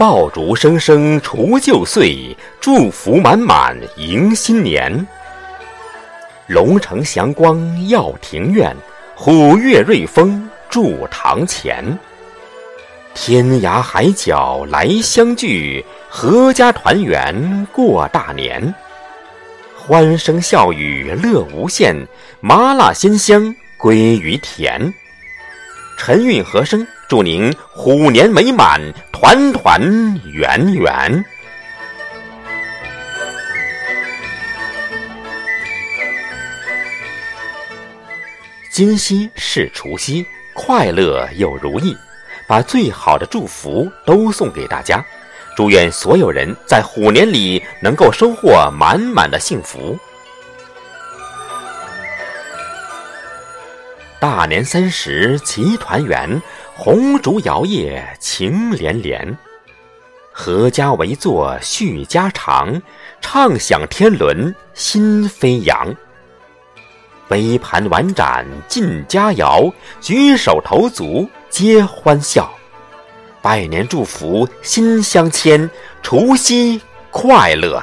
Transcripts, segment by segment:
爆竹声声除旧岁，祝福满满迎新年。龙城祥光耀庭院，虎跃瑞风筑堂前。天涯海角来相聚，阖家团圆过大年。欢声笑语乐无限，麻辣鲜香归于田。陈韵和声祝您虎年美满，团团圆圆。今夕是除夕，快乐又如意。把最好的祝福都送给大家，祝愿所有人在虎年里能够收获满满的幸福。大年三十齐团圆，红烛摇曳情连连，阖家围坐叙家常，畅享天伦心飞扬。杯盘碗盏尽佳肴，举手投足。皆欢笑，拜年祝福心相牵，除夕快乐。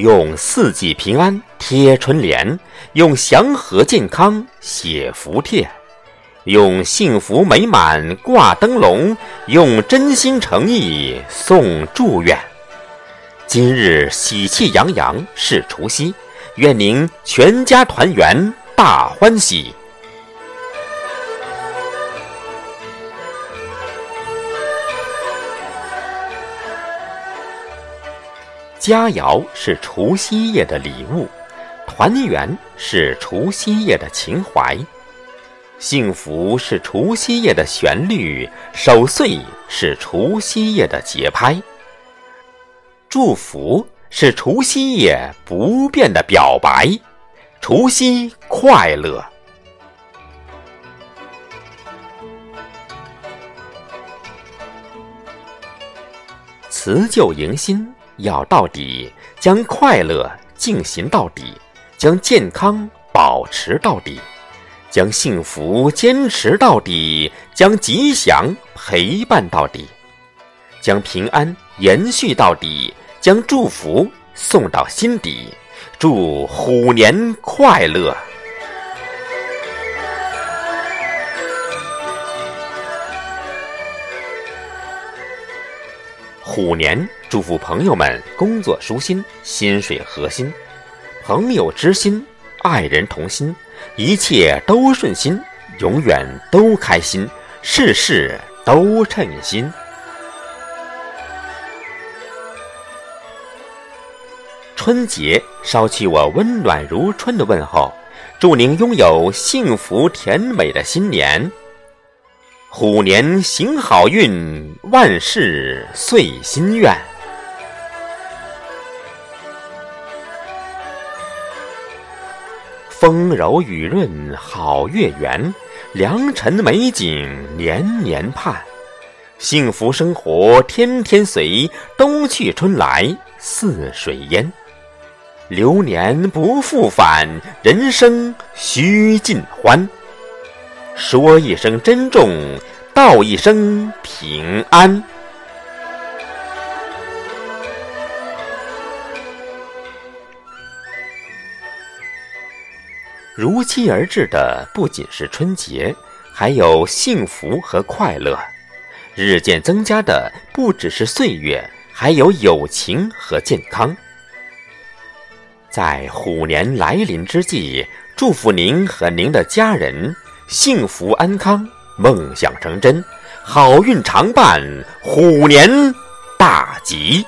用四季平安贴春联，用祥和健康写福帖，用幸福美满挂灯笼，用真心诚意送祝愿。今日喜气洋洋是除夕，愿您全家团圆大欢喜。佳肴是除夕夜的礼物，团圆是除夕夜的情怀，幸福是除夕夜的旋律，守岁是除夕夜的节拍。祝福是除夕夜不变的表白，除夕快乐。辞旧迎新要到底，将快乐进行到底，将健康保持到底，将幸福坚持到底，将吉祥陪伴到底，将平安延续到底。将祝福送到心底，祝虎年快乐！虎年祝福朋友们工作舒心，薪水合心，朋友知心，爱人同心，一切都顺心，永远都开心，事事都称心。春节捎去我温暖如春的问候，祝您拥有幸福甜美的新年，虎年行好运，万事遂心愿。风柔雨润好月圆，良辰美景年年盼，幸福生活天天随，冬去春来似水烟。流年不复返，人生须尽欢。说一声珍重，道一声平安。如期而至的不仅是春节，还有幸福和快乐；日渐增加的不只是岁月，还有友情和健康。在虎年来临之际，祝福您和您的家人幸福安康、梦想成真、好运常伴、虎年大吉。